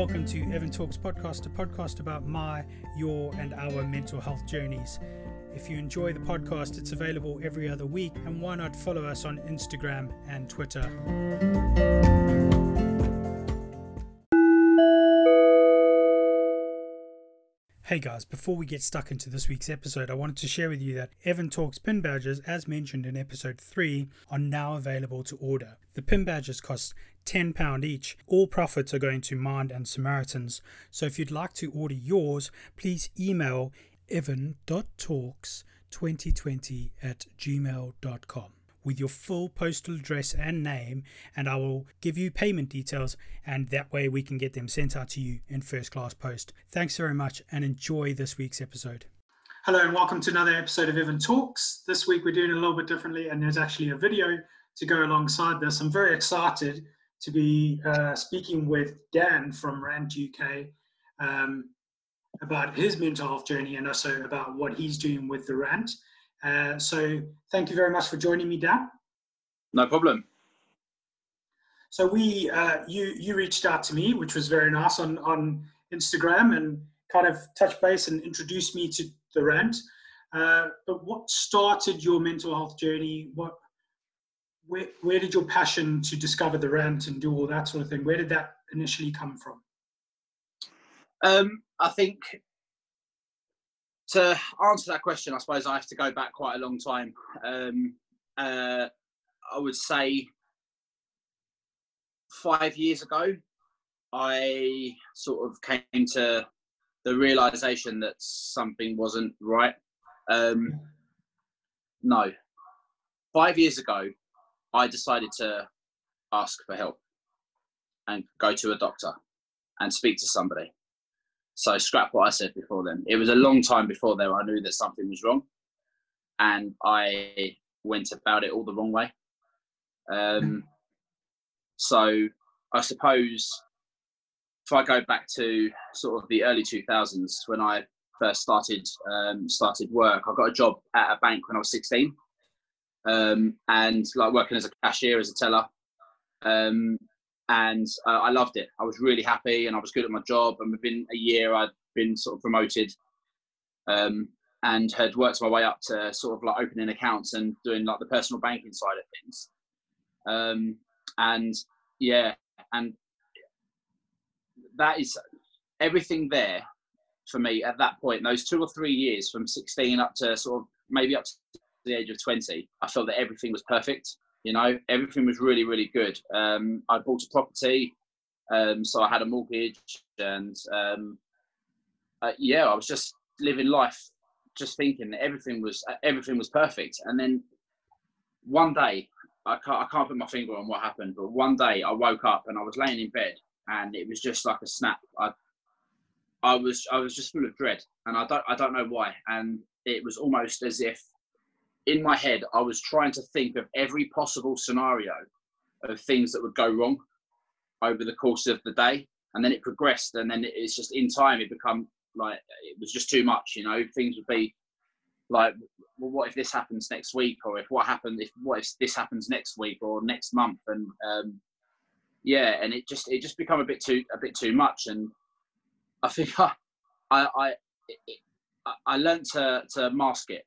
welcome to Evan Talks Podcast, a podcast about my, your, and our mental health journeys. If you enjoy the podcast, it's available every other week, and why not follow us on Instagram and Twitter? Hey guys, before we get stuck into this week's episode, I wanted to share with you that Evan Talks pin badges, as mentioned in episode 3, are now available to order. The pin badges cost £10 each. All profits are going to Mind and Samaritans. So if you'd like to order yours, please email evan.talks2020 at gmail.com with your full postal address and name, and I will give you payment details, and that way we can get them sent out to you in first class post. Thanks very much and enjoy this week's episode. Hello, and welcome to another episode of Evan Talks. This week we're doing a little bit differently, and there's actually a video to go alongside this. I'm very excited to be uh, speaking with Dan from Rant UK. Um, about his mental health journey and also about what he's doing with the rant. Uh, so thank you very much for joining me, Dan. No problem. So we, uh, you, you reached out to me, which was very nice on on Instagram, and kind of touch base and introduced me to the rant. Uh, but what started your mental health journey? What, where, where did your passion to discover the rant and do all that sort of thing? Where did that initially come from? Um, I think to answer that question, I suppose I have to go back quite a long time. Um, uh, I would say five years ago, I sort of came to the realization that something wasn't right. Um, no, five years ago, I decided to ask for help and go to a doctor and speak to somebody. So scrap what I said before then. It was a long time before though I knew that something was wrong, and I went about it all the wrong way. Um, so I suppose if I go back to sort of the early 2000s when I first started um, started work, I got a job at a bank when I was 16, um, and like working as a cashier, as a teller. Um, and uh, I loved it. I was really happy, and I was good at my job. And within a year, I'd been sort of promoted, um, and had worked my way up to sort of like opening accounts and doing like the personal banking side of things. Um, and yeah, and that is everything there for me at that point. Those two or three years, from 16 up to sort of maybe up to the age of 20, I felt that everything was perfect. You know, everything was really, really good. Um, I bought a property, um, so I had a mortgage, and um, uh, yeah, I was just living life, just thinking that everything was everything was perfect. And then one day, I can't I can't put my finger on what happened, but one day I woke up and I was laying in bed, and it was just like a snap. I I was I was just full of dread, and I don't I don't know why, and it was almost as if in my head, I was trying to think of every possible scenario of things that would go wrong over the course of the day. And then it progressed. And then it's just in time, it become like, it was just too much, you know, things would be like, well, what if this happens next week? Or if what happened, if what if this happens next week or next month? And, um, yeah, and it just, it just become a bit too, a bit too much. And I think I, I, I, I learned to, to mask it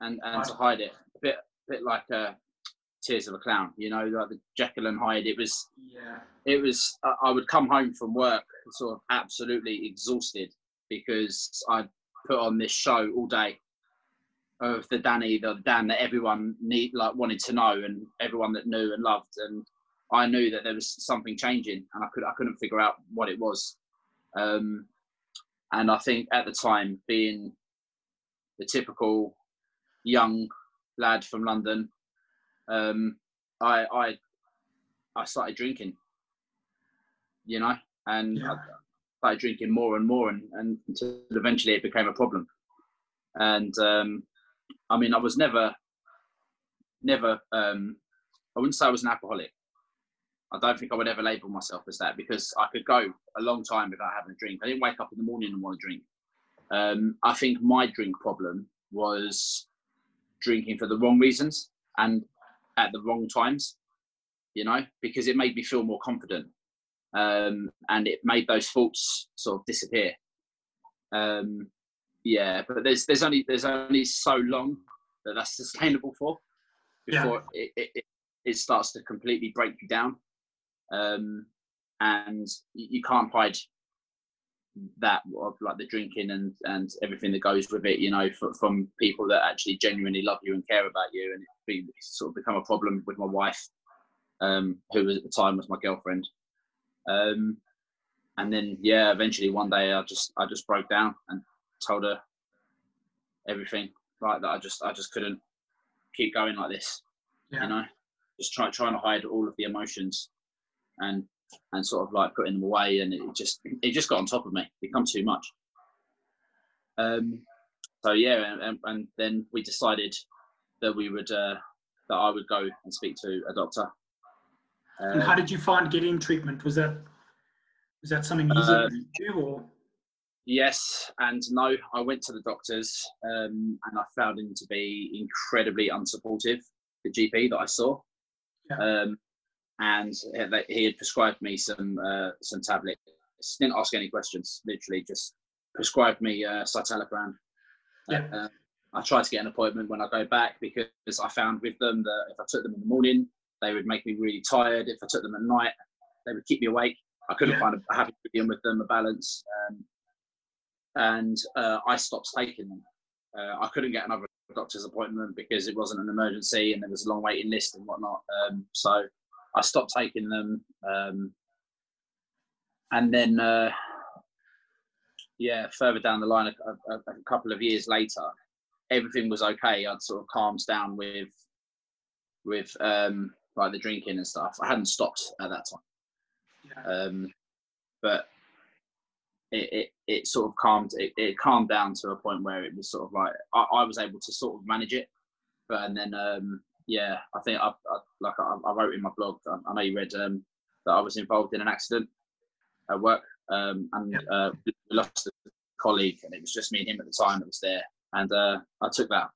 and and to hide it. A bit bit like uh, Tears of a Clown, you know, like the Jekyll and Hyde. It was yeah. It was. I would come home from work sort of absolutely exhausted because I'd put on this show all day of the Danny, the Dan that everyone need like wanted to know and everyone that knew and loved and I knew that there was something changing and I could I couldn't figure out what it was. Um, and I think at the time being the typical young lad from London, um, I, I I started drinking. You know, and yeah. I started drinking more and more, and, and until eventually it became a problem. And um, I mean, I was never, never. Um, I wouldn't say I was an alcoholic. I don't think I would ever label myself as that because I could go a long time without having a drink. I didn't wake up in the morning and want to drink. Um, I think my drink problem was drinking for the wrong reasons and at the wrong times, you know, because it made me feel more confident. um, and it made those thoughts sort of disappear. Um, yeah, but there's there's only there's only so long that that's sustainable for before yeah. it, it, it starts to completely break you down, um, and you can't hide that of like the drinking and and everything that goes with it you know for, from people that actually genuinely love you and care about you and it sort of become a problem with my wife um, who was at the time was my girlfriend um, and then yeah eventually one day i just i just broke down and told her everything like that i just i just couldn't keep going like this yeah. you know just try, trying to hide all of the emotions and and sort of like putting them away, and it just it just got on top of me. It become too much. Um, so yeah, and, and then we decided that we would uh, that I would go and speak to a doctor. Um, and how did you find getting treatment? Was that was that something easy um, to do or? Yes and no. I went to the doctors um, and I found him to be incredibly unsupportive. The GP that I saw, yeah. um, and he had prescribed me some uh, some tablets. Didn't ask any questions. Literally, just prescribed me uh, citalopram. Yeah. Uh, I tried to get an appointment when I go back because I found with them that if I took them in the morning, they would make me really tired. If I took them at night, they would keep me awake. I couldn't yeah. find a happy medium with them, a balance, um, and uh, I stopped taking them. Uh, I couldn't get another doctor's appointment because it wasn't an emergency and there was a long waiting list and whatnot. Um, so I stopped taking them, um, and then uh, yeah, further down the line, a, a, a, couple of years later, everything was okay. I'd sort of calmed down with with um, like the drinking and stuff. I hadn't stopped at that time, yeah. um, but it, it, it sort of calmed it, it calmed down to a point where it was sort of like I, I was able to sort of manage it, but and then um, yeah, I think I, I like I, I, wrote in my blog. I, I know you read um, that I was involved in an accident at work, um, and yeah. uh, we lost a colleague, and it was just me and him at the time that was there, and uh, I took that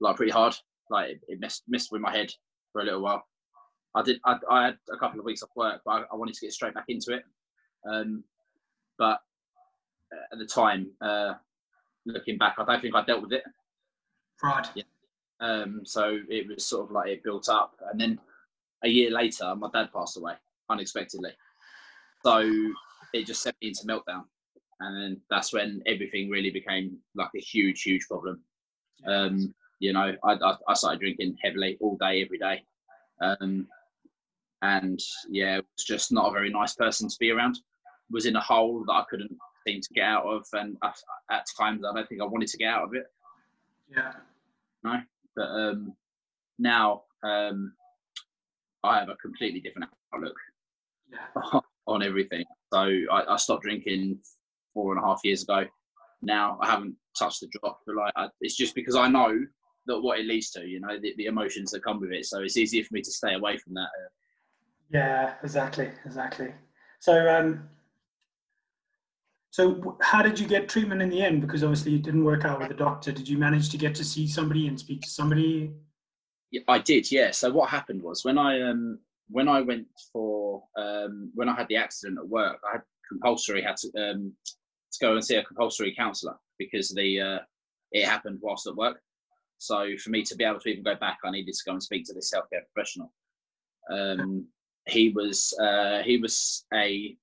like pretty hard. Like it, it messed messed with my head for a little while. I did. I, I had a couple of weeks off work, but I, I wanted to get straight back into it. Um, but at the time, uh, looking back, I don't think I dealt with it. Right. Yeah. Um, so it was sort of like it built up, and then a year later, my dad passed away unexpectedly. So it just sent me into meltdown, and then that's when everything really became like a huge, huge problem. Um, you know, I, I, I, started drinking heavily all day, every day, um, and yeah, it was just not a very nice person to be around. Was in a hole that I couldn't seem to get out of, and I, at times I don't think I wanted to get out of it. Yeah. No. But um, now um, I have a completely different outlook yeah. on everything. So I, I, stopped drinking four and a half years ago. Now I haven't touched the drop. But like I, it's just because I know that what it leads to, you know, the, the emotions that come with it. So it's easier for me to stay away from that. Yeah, exactly, exactly. So um, so, how did you get treatment in the end? Because obviously it didn't work out with the doctor. Did you manage to get to see somebody and speak to somebody? Yeah, I did. Yeah. So what happened was when I um when I went for um when I had the accident at work, I had compulsory had to um to go and see a compulsory counsellor because the uh, it happened whilst at work. So for me to be able to even go back, I needed to go and speak to this healthcare professional. Um, he was uh, he was a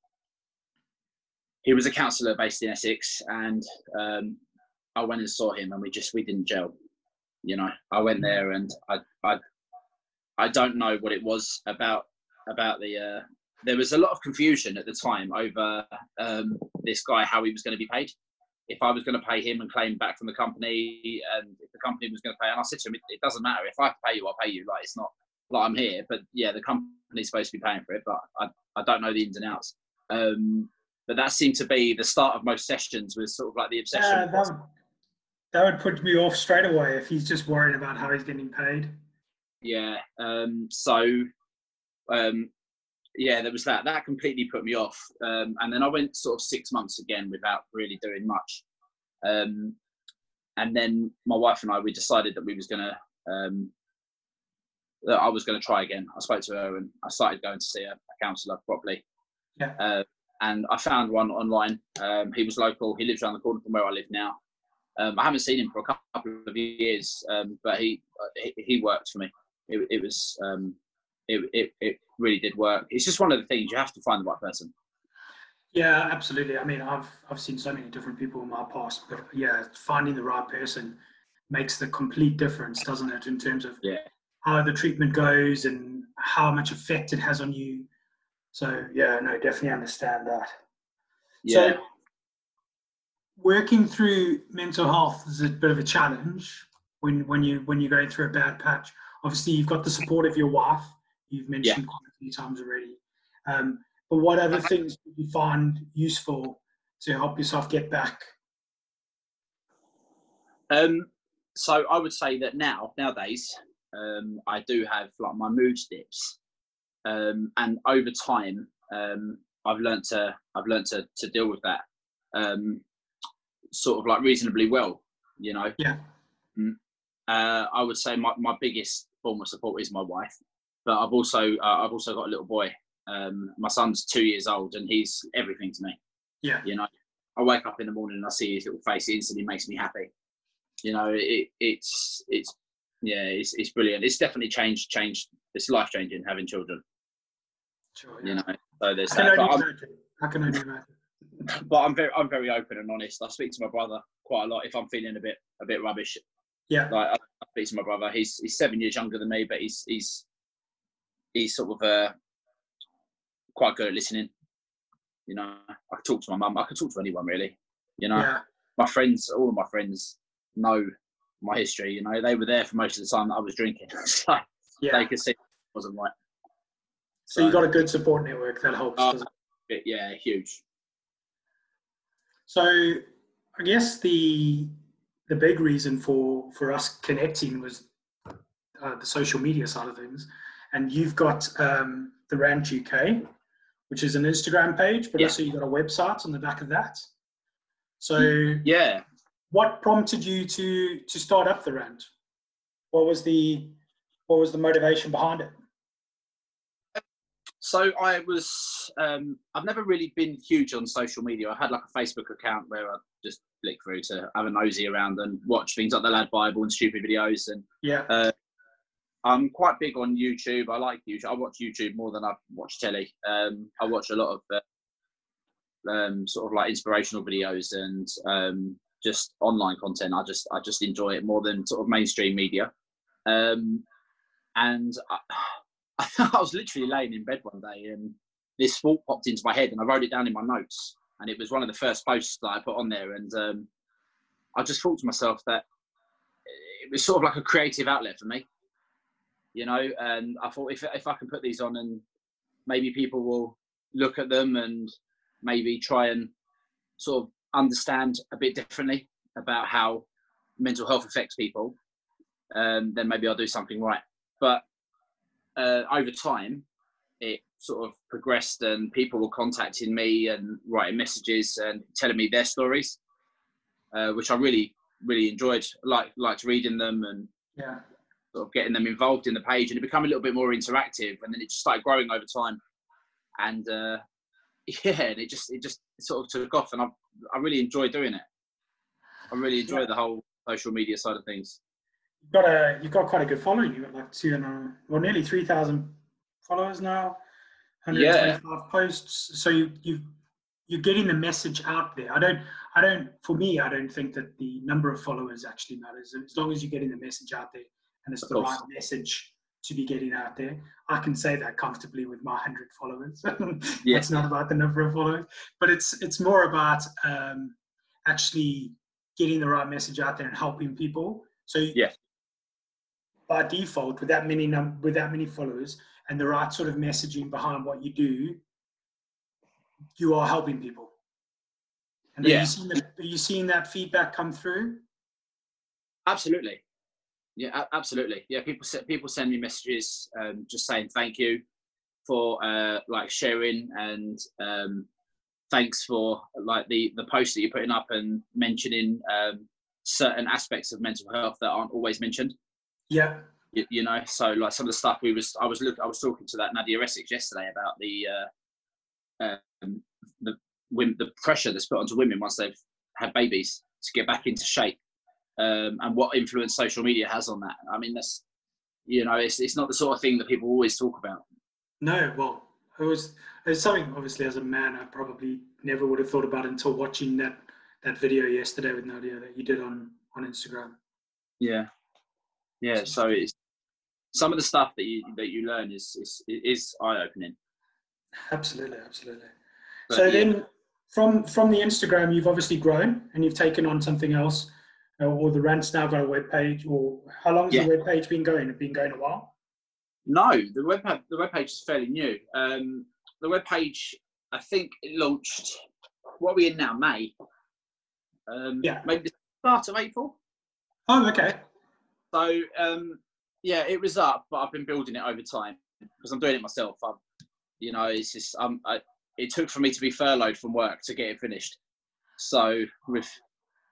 he was a counsellor based in Essex, and um, I went and saw him, and we just we didn't gel. You know, I went mm-hmm. there, and I I I don't know what it was about about the. Uh, there was a lot of confusion at the time over um, this guy how he was going to be paid. If I was going to pay him and claim back from the company, and if the company was going to pay, and I said to him, it, it doesn't matter if I have to pay you, I'll pay you. Like it's not like I'm here, but yeah, the company's supposed to be paying for it, but I, I don't know the ins and outs. Um, but that seemed to be the start of most sessions was sort of like the obsession. Yeah, that, would, that would put me off straight away if he's just worried about how he's getting paid. Yeah. Um, so, um, yeah, there was that. That completely put me off. Um, and then I went sort of six months again without really doing much. Um, and then my wife and I, we decided that we was gonna, um, that I was gonna try again. I spoke to her and I started going to see a, a counsellor properly. Yeah. Uh, and I found one online. Um, he was local. He lives around the corner from where I live now. Um, I haven't seen him for a couple of years, um, but he, he, he worked for me. It, it was um, it, it it really did work. It's just one of the things you have to find the right person. Yeah, absolutely. I mean, I've I've seen so many different people in my past, but yeah, finding the right person makes the complete difference, doesn't it? In terms of yeah. how the treatment goes and how much effect it has on you. So yeah, no, definitely understand that. Yeah. So, working through mental health is a bit of a challenge when when you when you're going through a bad patch. Obviously, you've got the support of your wife. You've mentioned yeah. quite a few times already. Um, but what other things do you find useful to help yourself get back? Um, so I would say that now nowadays um, I do have like my mood dips, um, and over time um, I've learned to I've learned to to deal with that um, sort of like reasonably well. You know. Yeah. Mm. Uh, I would say my, my biggest form of support is my wife, but I've also uh, I've also got a little boy. Um, my son's two years old, and he's everything to me. Yeah. You know, I wake up in the morning and I see his little face. It instantly makes me happy. You know, it, it's it's yeah, it's it's brilliant. It's definitely changed changed. It's life changing having children. Sure. Yeah. You know, so there's I that. But imagine. I can only imagine. But I'm very I'm very open and honest. I speak to my brother quite a lot if I'm feeling a bit a bit rubbish. Yeah. Like I, I speak to my brother. He's he's seven years younger than me, but he's he's he's sort of uh, quite good at listening. You know, I could talk to my mum. I could talk to anyone really. You know, yeah. my friends, all of my friends know my history. You know, they were there for most of the time that I was drinking, so yeah. they could see it wasn't right. So, so you got a good support network that helps. Uh, it? Yeah, huge. So I guess the the big reason for for us connecting was uh, the social media side of things, and you've got um, the Rant UK, which is an Instagram page, but yeah. also you've got a website on the back of that. So yeah, what prompted you to to start up the Rant? What was the what was the motivation behind it? So I was, um, I've never really been huge on social media. I had like a Facebook account where I just flick through to have a nosy around and watch things like the Lad Bible and stupid videos. And yeah, uh, I'm quite big on YouTube. I like YouTube. I watch YouTube more than I watch telly. Um, I watch a lot of uh, um, sort of like inspirational videos and um, just online content. I just I just enjoy it more than sort of mainstream media. Um, and I, I was literally laying in bed one day and this thought popped into my head and I wrote it down in my notes. And it was one of the first posts that I put on there. And um, I just thought to myself that it was sort of like a creative outlet for me you know. And I thought if if I can put these on and maybe people will look at them and maybe try and sort of understand a bit differently about how mental health affects people, um, then maybe I'll do something right. But uh, over time, it sort of progressed, and people were contacting me and writing messages and telling me their stories, uh, which I really, really enjoyed. Like liked reading them and yeah sort of getting them involved in the page, and it became a little bit more interactive, and then it just started growing over time, and uh, yeah, and it just it just sort of took off, and I I really enjoy doing it. I really enjoy yeah. the whole social media side of things. You've got a you've got quite a good following. You've got like two and a well nearly three thousand followers now, 125 yeah. posts. So you you you're getting the message out there. I don't I don't for me I don't think that the number of followers actually matters. As long as you're getting the message out there, and it's the right message to be getting out there. I can say that comfortably with my hundred followers. yeah. it's not about the number of followers, but it's it's more about um, actually getting the right message out there and helping people. So yeah, by default, with that many num- with that many followers and the right sort of messaging behind what you do, you are helping people. And yeah. are you seeing the, are you seeing that feedback come through? Absolutely. Yeah, absolutely. Yeah, people people send me messages um, just saying thank you for uh, like sharing and um, thanks for like the the post that you're putting up and mentioning um, certain aspects of mental health that aren't always mentioned. Yeah. You, you, know, so like some of the stuff we was I was look I was talking to that Nadia Essex yesterday about the uh, um, the the pressure that's put onto women once they've had babies to get back into shape, um, and what influence social media has on that. I mean, that's you know, it's it's not the sort of thing that people always talk about. No, well, it was it's something obviously as a man I probably never would have thought about until watching that that video yesterday with Nadia that you did on on Instagram. Yeah, yeah. So it's some of the stuff that you that you learn is is is eye opening. Absolutely, absolutely. But, so yeah. then, from from the Instagram, you've obviously grown and you've taken on something else, uh, or the rant's now got a web page. Or how long has yeah. the web page been going? it's been going a while. No, the web the web page is fairly new. Um, the web page, I think, it launched. What are we in now? May. Um, yeah. Maybe the start of April. Oh, okay. So um, yeah, it was up, but I've been building it over time because I'm doing it myself. I'm, you know, it's just um, I, it took for me to be furloughed from work to get it finished. So with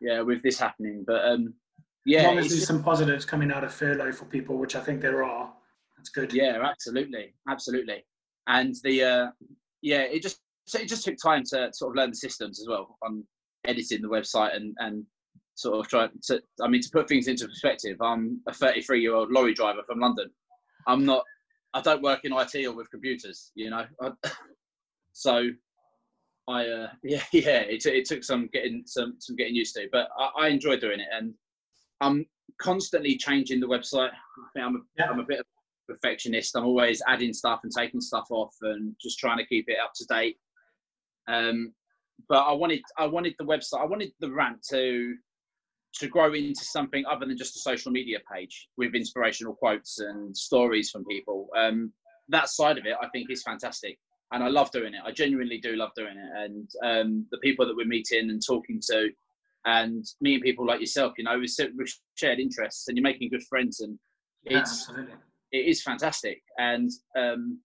yeah, with this happening, but um, yeah, obviously some positives coming out of furlough for people, which I think there are. That's good. Yeah, absolutely, absolutely. And the uh, yeah, it just so it just took time to sort of learn the systems as well on editing the website and and sort of try to I mean to put things into perspective. I'm a 33 year old lorry driver from London. I'm not. I don't work in IT or with computers. You know, so I uh, yeah yeah it, it took some getting some some getting used to, but I, I enjoy doing it and I'm constantly changing the website. I am a. I'm a bit of a perfectionist. I'm always adding stuff and taking stuff off and just trying to keep it up to date. Um, but I wanted I wanted the website I wanted the rant to to grow into something other than just a social media page with inspirational quotes and stories from people. Um, that side of it, I think, is fantastic, and I love doing it. I genuinely do love doing it, and um, the people that we're meeting and talking to, and meeting people like yourself, you know, with, with shared interests, and you're making good friends, and it's it is fantastic. And um,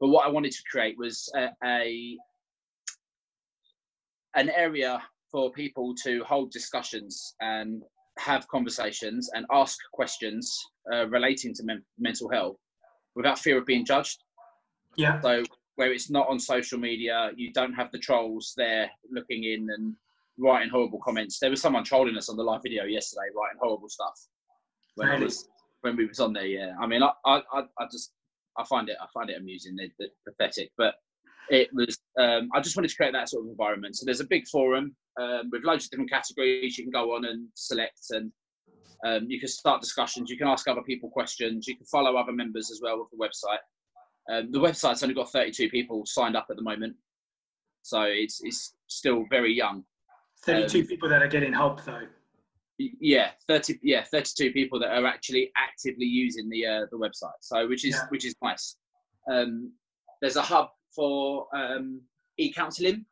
but what I wanted to create was a, a an area for people to hold discussions and have conversations and ask questions uh, relating to men- mental health without fear of being judged. Yeah. So where it's not on social media, you don't have the trolls there looking in and writing horrible comments. There was someone trolling us on the live video yesterday, writing horrible stuff when really? was when we was on there. Yeah, I mean, I, I, I just I find it I find it amusing. They're, they're pathetic, but it was um, I just wanted to create that sort of environment. So there's a big forum um, with loads of different categories you can go on and select, and um, you can start discussions. You can ask other people questions. You can follow other members as well with the website. Um, the website's only got 32 people signed up at the moment, so it's it's still very young. 32 um, people that are getting help though. Yeah, 30 yeah 32 people that are actually actively using the uh, the website. So which is yeah. which is nice. Um, there's a hub for um, e-counselling.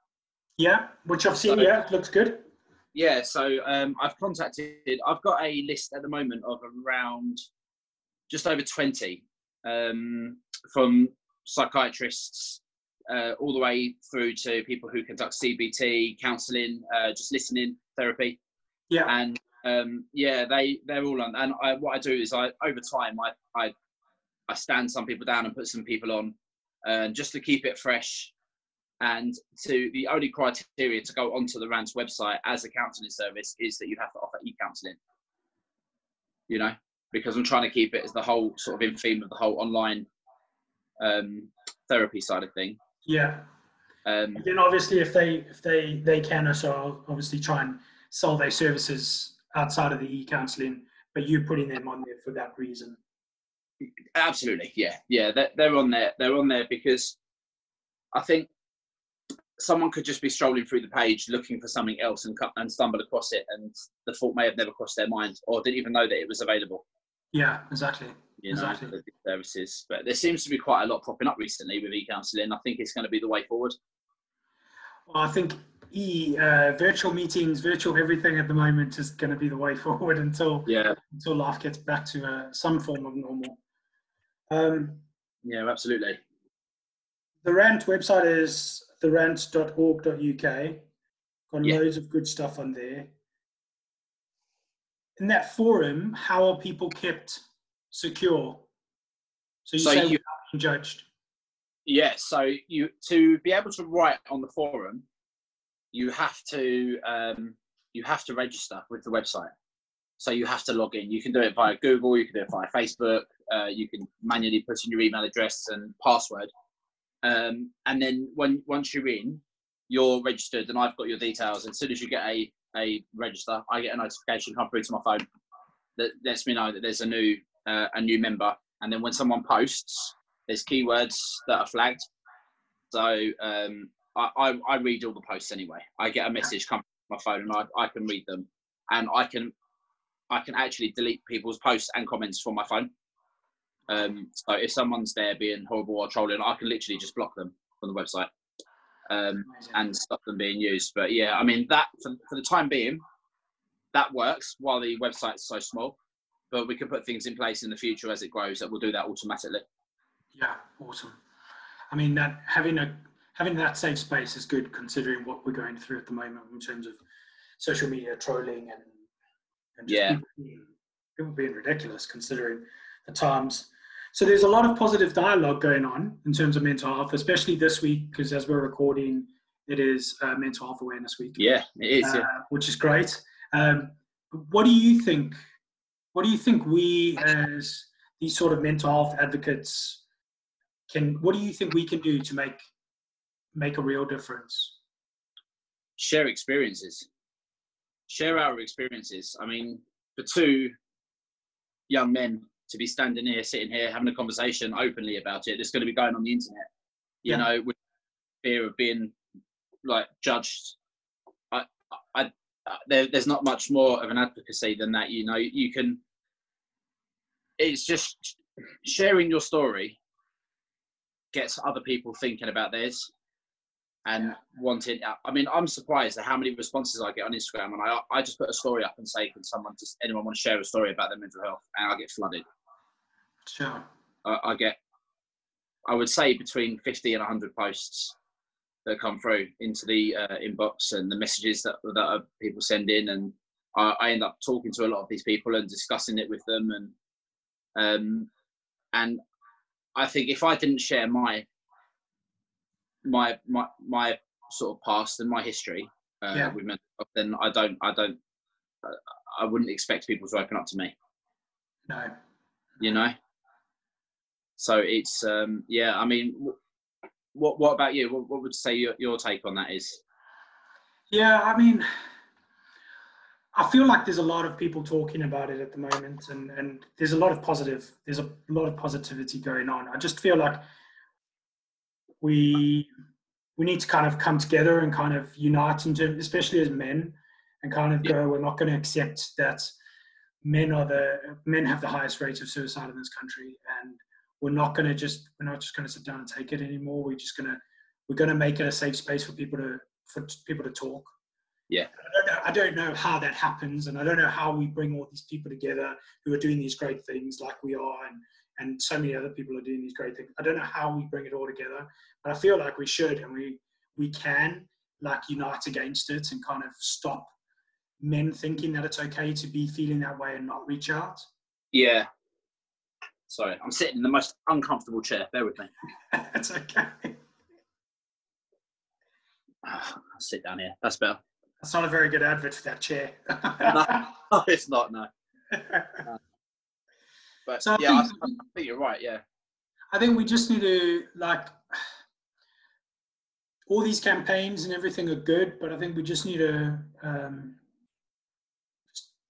Yeah, which I've seen. So, yeah, looks good. Yeah, so um, I've contacted. I've got a list at the moment of around just over twenty um, from psychiatrists uh, all the way through to people who conduct CBT, counselling, uh, just listening therapy. Yeah. And um, yeah, they they're all on. And I, what I do is I over time I, I I stand some people down and put some people on and just to keep it fresh. And to the only criteria to go onto the Rant's website as a counselling service is that you have to offer e-counselling. You know, because I'm trying to keep it as the whole sort of in theme of the whole online um, therapy side of thing. Yeah. Um, then obviously, if they if they they can also obviously try and sell their services outside of the e-counselling, but you're putting them on there for that reason. Absolutely, yeah, yeah. They're, they're on there. They're on there because I think someone could just be strolling through the page looking for something else and and stumble across it, and the thought may have never crossed their mind or didn't even know that it was available. Yeah, exactly. You know, exactly. the services, but there seems to be quite a lot popping up recently with e-counselling. I think it's going to be the way forward. Well, I think e uh, virtual meetings, virtual everything at the moment is going to be the way forward until yeah until life gets back to uh, some form of normal. Um, yeah, absolutely. The Rant website is therant.org.uk. Got yeah. loads of good stuff on there. In that forum, how are people kept secure? So you so say you, being judged. Yeah, so you to be able to write on the forum, you have to um, you have to register with the website. So you have to log in. You can do it via Google, you can do it via Facebook, uh, you can manually put in your email address and password. Um, and then when once you're in, you're registered, and I've got your details. As soon as you get a a register, I get a notification come through to my phone that lets me know that there's a new uh, a new member. And then when someone posts, there's keywords that are flagged. So um, I, I, I read all the posts anyway. I get a message come from my phone and I, I can read them, and I can I can actually delete people's posts and comments from my phone. Um, so if someone's there being horrible or trolling, I can literally just block them from the website um, and stop them being used. But yeah, I mean that for, for the time being, that works while the website's so small. But we can put things in place in the future as it grows that will do that automatically. Yeah, awesome. I mean that having a having that safe space is good considering what we're going through at the moment in terms of social media trolling and, and yeah people being, people being ridiculous considering the times so there's a lot of positive dialogue going on in terms of mental health, especially this week because as we're recording, it is uh, Mental Health Awareness Week. Yeah, it is. Uh, yeah. Which is great. Um, what do you think? What do you think we as these sort of mental health advocates can? What do you think we can do to make make a real difference? Share experiences. Share our experiences. I mean, for two young men to be standing here, sitting here, having a conversation openly about it. It's going to be going on the internet, you yeah. know, with fear of being like judged. I, I, I there, there's not much more of an advocacy than that. You know, you can. It's just sharing your story gets other people thinking about theirs and wanting. I mean, I'm surprised at how many responses I get on Instagram, and I I just put a story up and say, "Can someone just anyone want to share a story about their mental health?" And I get flooded. Sure. I, I get, I would say between 50 and 100 posts that come through into the uh, inbox and the messages that, that people send in. And I, I, end up talking to a lot of these people and discussing it with them. And, um, and I think if I didn't share my, my, my, my sort of past and my history uh, yeah. with mental health, then I don't, I don't, I wouldn't expect people to open up to me. No. You know? So it's um, yeah. I mean, what what about you? What, what would you say your, your take on that is? Yeah, I mean, I feel like there's a lot of people talking about it at the moment, and and there's a lot of positive. There's a lot of positivity going on. I just feel like we we need to kind of come together and kind of unite into, especially as men, and kind of go. We're not going to accept that men are the men have the highest rates of suicide in this country, and we're not going to just we're not just going to sit down and take it anymore. We're just going to we're going to make it a safe space for people to for people to talk. Yeah. I don't, know, I don't know how that happens and i don't know how we bring all these people together who are doing these great things like we are and and so many other people are doing these great things. I don't know how we bring it all together but i feel like we should and we we can like unite against it and kind of stop men thinking that it's okay to be feeling that way and not reach out. Yeah Sorry, I'm sitting in the most uncomfortable chair. Bear with me. That's okay. I'll sit down here. That's better. That's not a very good advert for that chair. no, it's not. No. But so yeah, I think, I think you're right. Yeah. I think we just need to like all these campaigns and everything are good, but I think we just need to um,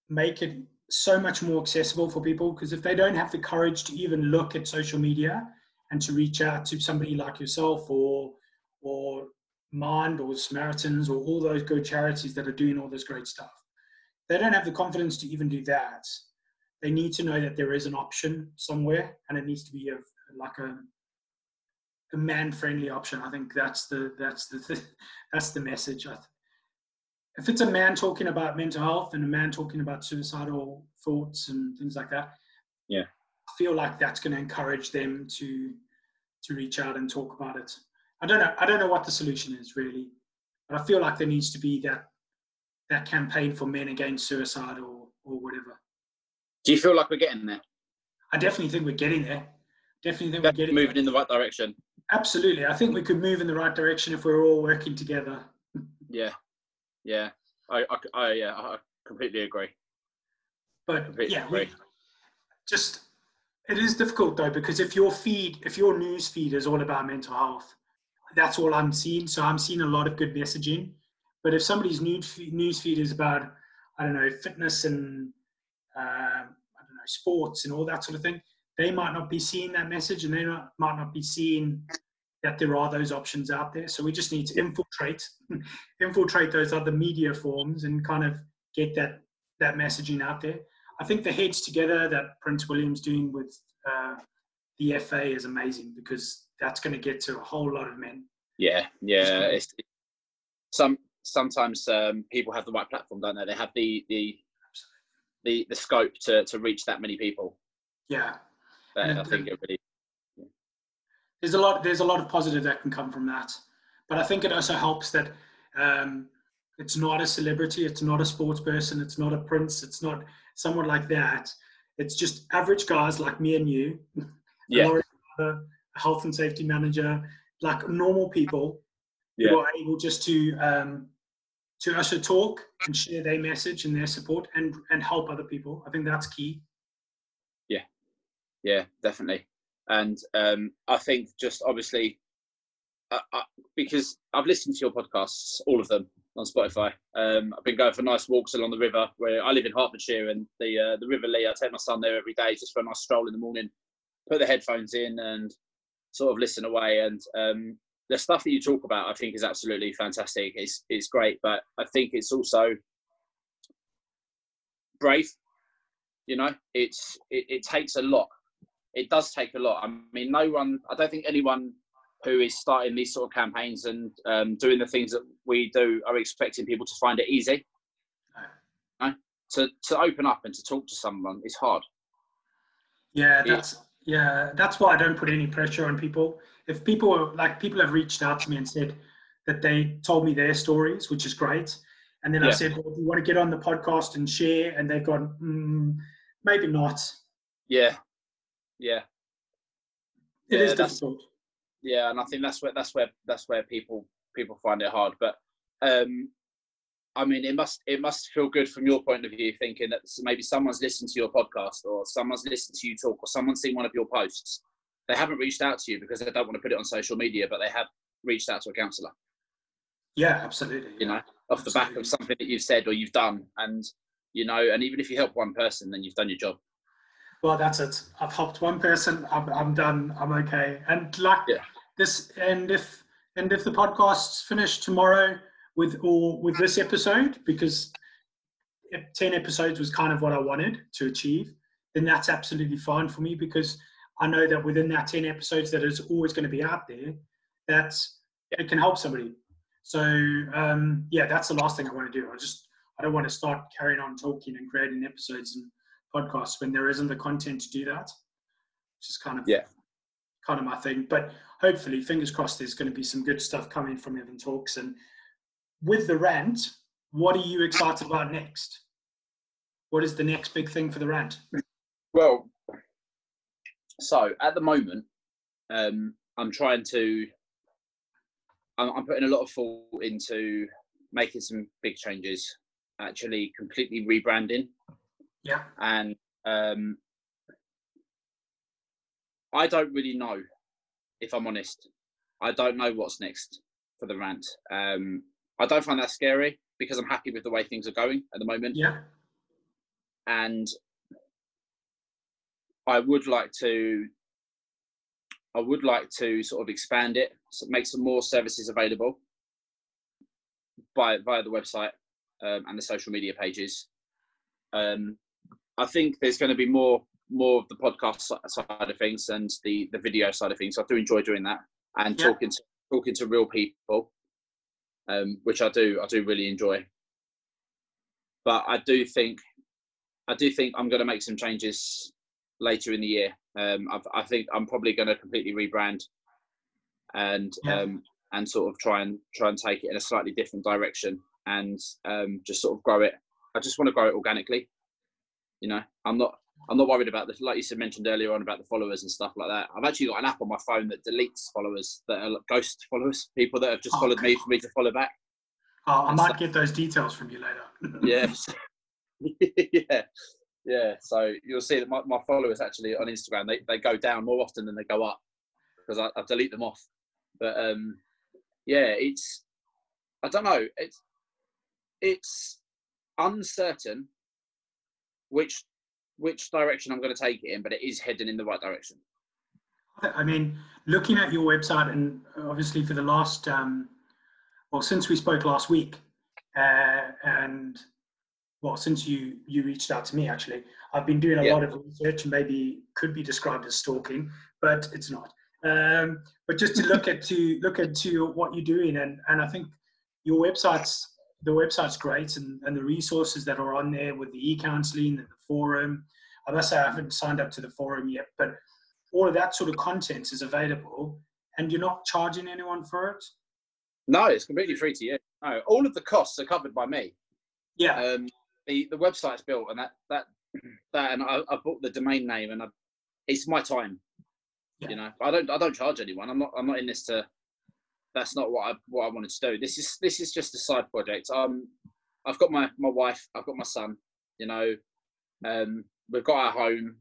make it so much more accessible for people because if they don't have the courage to even look at social media and to reach out to somebody like yourself or or Mind or Samaritans or all those good charities that are doing all this great stuff, they don't have the confidence to even do that. They need to know that there is an option somewhere, and it needs to be a like a a man-friendly option. I think that's the that's the that's the message. I, if it's a man talking about mental health and a man talking about suicidal thoughts and things like that, yeah, I feel like that's going to encourage them to to reach out and talk about it. I don't know. I don't know what the solution is really, but I feel like there needs to be that that campaign for men against suicide or or whatever. Do you feel like we're getting there? I definitely think we're getting there. Definitely think we're getting moving there. in the right direction. absolutely. I think we could move in the right direction if we we're all working together. Yeah, yeah. I, I, I yeah, I completely agree. But completely yeah, agree. We, just it is difficult though because if your feed, if your news feed is all about mental health, that's all I'm seeing. So I'm seeing a lot of good messaging. But if somebody's news feed, news feed is about, I don't know, fitness and uh, I don't know, sports and all that sort of thing, they might not be seeing that message and they not, might not be seeing that there are those options out there. So we just need to infiltrate, infiltrate those other media forms and kind of get that that messaging out there. I think the heads together that Prince William's doing with uh, the FA is amazing because that's going to get to a whole lot of men. Yeah, yeah. It's, some sometimes um, people have the right platform, don't they? They have the the the, the scope to, to reach that many people. Yeah, but I think it really. There's a lot. There's a lot of positive that can come from that, but I think it also helps that um, it's not a celebrity, it's not a sports person, it's not a prince, it's not someone like that. It's just average guys like me and you, yeah. a health and safety manager, like normal people yeah. who are able just to um, to usher talk and share their message and their support and and help other people. I think that's key. Yeah, yeah, definitely. And um, I think just obviously uh, uh, because I've listened to your podcasts, all of them on Spotify. Um, I've been going for nice walks along the river where I live in Hertfordshire and the uh, the River Lee. I take my son there every day just for a nice stroll in the morning. Put the headphones in and sort of listen away. And um, the stuff that you talk about, I think, is absolutely fantastic. It's it's great, but I think it's also brave. You know, it's it, it takes a lot. It does take a lot. I mean, no one. I don't think anyone who is starting these sort of campaigns and um, doing the things that we do are expecting people to find it easy. No. To to open up and to talk to someone is hard. Yeah, that's yeah, that's why I don't put any pressure on people. If people like people have reached out to me and said that they told me their stories, which is great, and then yeah. I said, well, "Do you want to get on the podcast and share?" And they've gone, mm, "Maybe not." Yeah, yeah. It yeah, is difficult. Yeah, and I think that's where that's where that's where people people find it hard. But um, I mean, it must it must feel good from your point of view, thinking that maybe someone's listened to your podcast, or someone's listened to you talk, or someone's seen one of your posts. They haven't reached out to you because they don't want to put it on social media, but they have reached out to a counsellor. Yeah, absolutely. You know, off the back of something that you've said or you've done, and you know, and even if you help one person, then you've done your job. Well, that's it. I've helped one person. I'm, I'm done. I'm okay. And like yeah. this, and if and if the podcast's finished tomorrow with or with this episode because 10 episodes was kind of what I wanted to achieve, then that's absolutely fine for me because I know that within that 10 episodes that is always going to be out there, that it can help somebody. So um, yeah, that's the last thing I want to do. I just I don't want to start carrying on talking and creating episodes and podcasts when there isn't the content to do that. Which is kind of yeah, kind of my thing. But hopefully, fingers crossed, there's going to be some good stuff coming from Evan Talks and with the rant, what are you excited about next? What is the next big thing for the rant? Well, so at the moment, um, I'm trying to. I'm, I'm putting a lot of thought into making some big changes. Actually, completely rebranding. Yeah. And um, I don't really know, if I'm honest. I don't know what's next for the rant. Um, I don't find that scary because I'm happy with the way things are going at the moment. Yeah. And I would like to I would like to sort of expand it, make some more services available by via the website um, and the social media pages. Um, I think there's going to be more more of the podcast side of things and the the video side of things. I do enjoy doing that and yeah. talking to talking to real people um, which I do I do really enjoy. But I do think I do think I'm going to make some changes later in the year. Um, i think I'm probably going to completely rebrand and yeah. um, and sort of try and try and take it in a slightly different direction and um, just sort of grow it. I just want to grow it organically. You know, I'm not I'm not worried about the like you said mentioned earlier on about the followers and stuff like that. I've actually got an app on my phone that deletes followers that are ghost followers, people that have just Oh, followed me for me to follow back. Oh, I might stuff. get those details from you later. Yes. yeah. Yeah. So you'll see that my, my followers actually on Instagram they, they go down more often than they go up because I, I delete them off. But um yeah, it's I don't know. It's it's uncertain which which direction I'm going to take it in, but it is heading in the right direction. I mean, looking at your website, and obviously for the last, um, well, since we spoke last week, uh, and well, since you you reached out to me, actually, I've been doing a Yeah. lot of research, and maybe could be described as stalking, but it's not. Um, but just to look at to look at to what you're doing, and and I think your website's the website's great, and and the resources that are on there with the e-counseling and the forum. I must say I haven't signed up to the forum yet, but all of that sort of content is available and you're not charging anyone for it No, it's completely free to you. No, all of the costs are covered by me. yeah Um, the the website's built, and that that that, and I, I bought the domain name, and I, it's my time. Yeah. You know, I don't I don't charge anyone. I'm not I'm not in this to. That's not what I what I wanted to do. This is this is just a side project. Um, I've got my my wife. I've got my son. You know, um, we've got our home,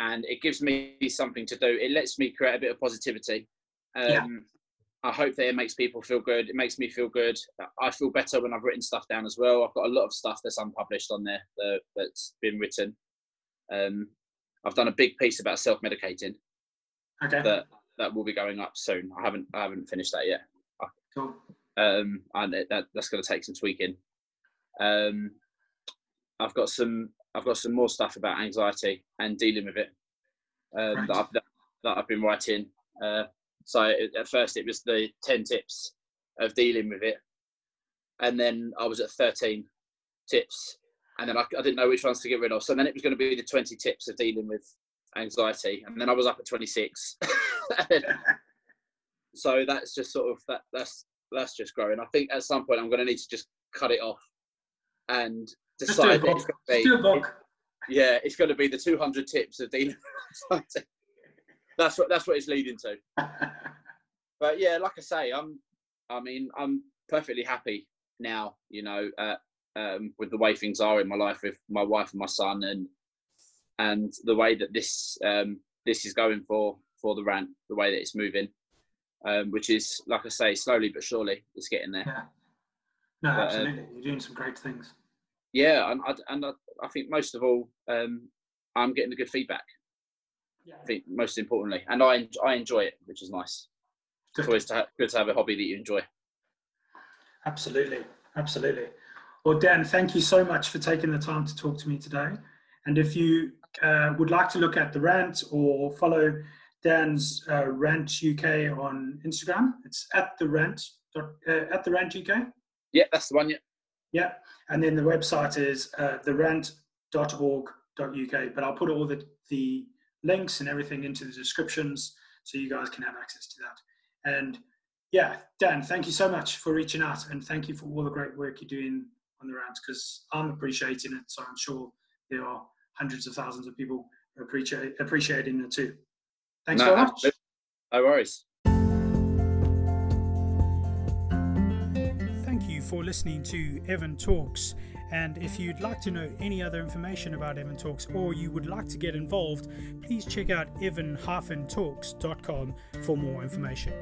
and it gives me something to do. It lets me create a bit of positivity. Um, Yeah. I hope that it makes people feel good. It makes me feel good. I feel better when I've written stuff down as well. I've got a lot of stuff that's unpublished on there that, that's been written. Um, I've done a big piece about self-medicating okay that that will be going up soon. I haven't I haven't finished that yet. Um, and it, that that's going to take some tweaking. Um, I've got some I've got some more stuff about anxiety and dealing with it um, Right. that, I've, that, that I've been writing. Uh, so it, at first it was the ten tips of dealing with it, and then I was at thirteen tips, and then I, I didn't know which ones to get rid of. So then it was going to be the twenty tips of dealing with anxiety, and then I was up at twenty six. so that's just sort of that that's that's just growing. I think at some point I'm going to need to just cut it off and just do a decide it's book just do a to be book yeah, it's going to be the 200 tips of with. That's what that's what it's leading to. But yeah, like I say, I'm I mean I'm perfectly happy now. You know, uh, um, with the way things are in my life with my wife and my son, and and the way that this um, this is going for for the rant, the way that it's moving, um, which is like I say, slowly but surely, it's getting there. yeah no But, uh, absolutely you're doing some great things Yeah, and I, and I, I think most of all, um, I'm getting the good feedback. yeah I think most importantly, and I I enjoy it, which is nice. It's Good. always to have, good to have a hobby that you enjoy. absolutely absolutely well dan thank you so much for taking the time to talk to me today and if you uh, would like to look at the rant or follow dan's uh, rant uk on instagram it's at the rant uh, at the rant uk Yeah, that's the one. Yeah, Yeah, and then the website is uh, therant.org.uk. But I'll put all the, the links and everything into the descriptions so you guys can have access to that. And yeah, Dan, thank you so much for reaching out and thank you for all the great work you're doing on the rant because I'm appreciating it. So I'm sure there are hundreds of thousands of people appreciate appreciating it too. Thanks No, very much. no worries. Thank you for listening to Evan Talks. And if you'd like to know any other information about Evan Talks or you would like to get involved, please check out evan-talks.com for more information.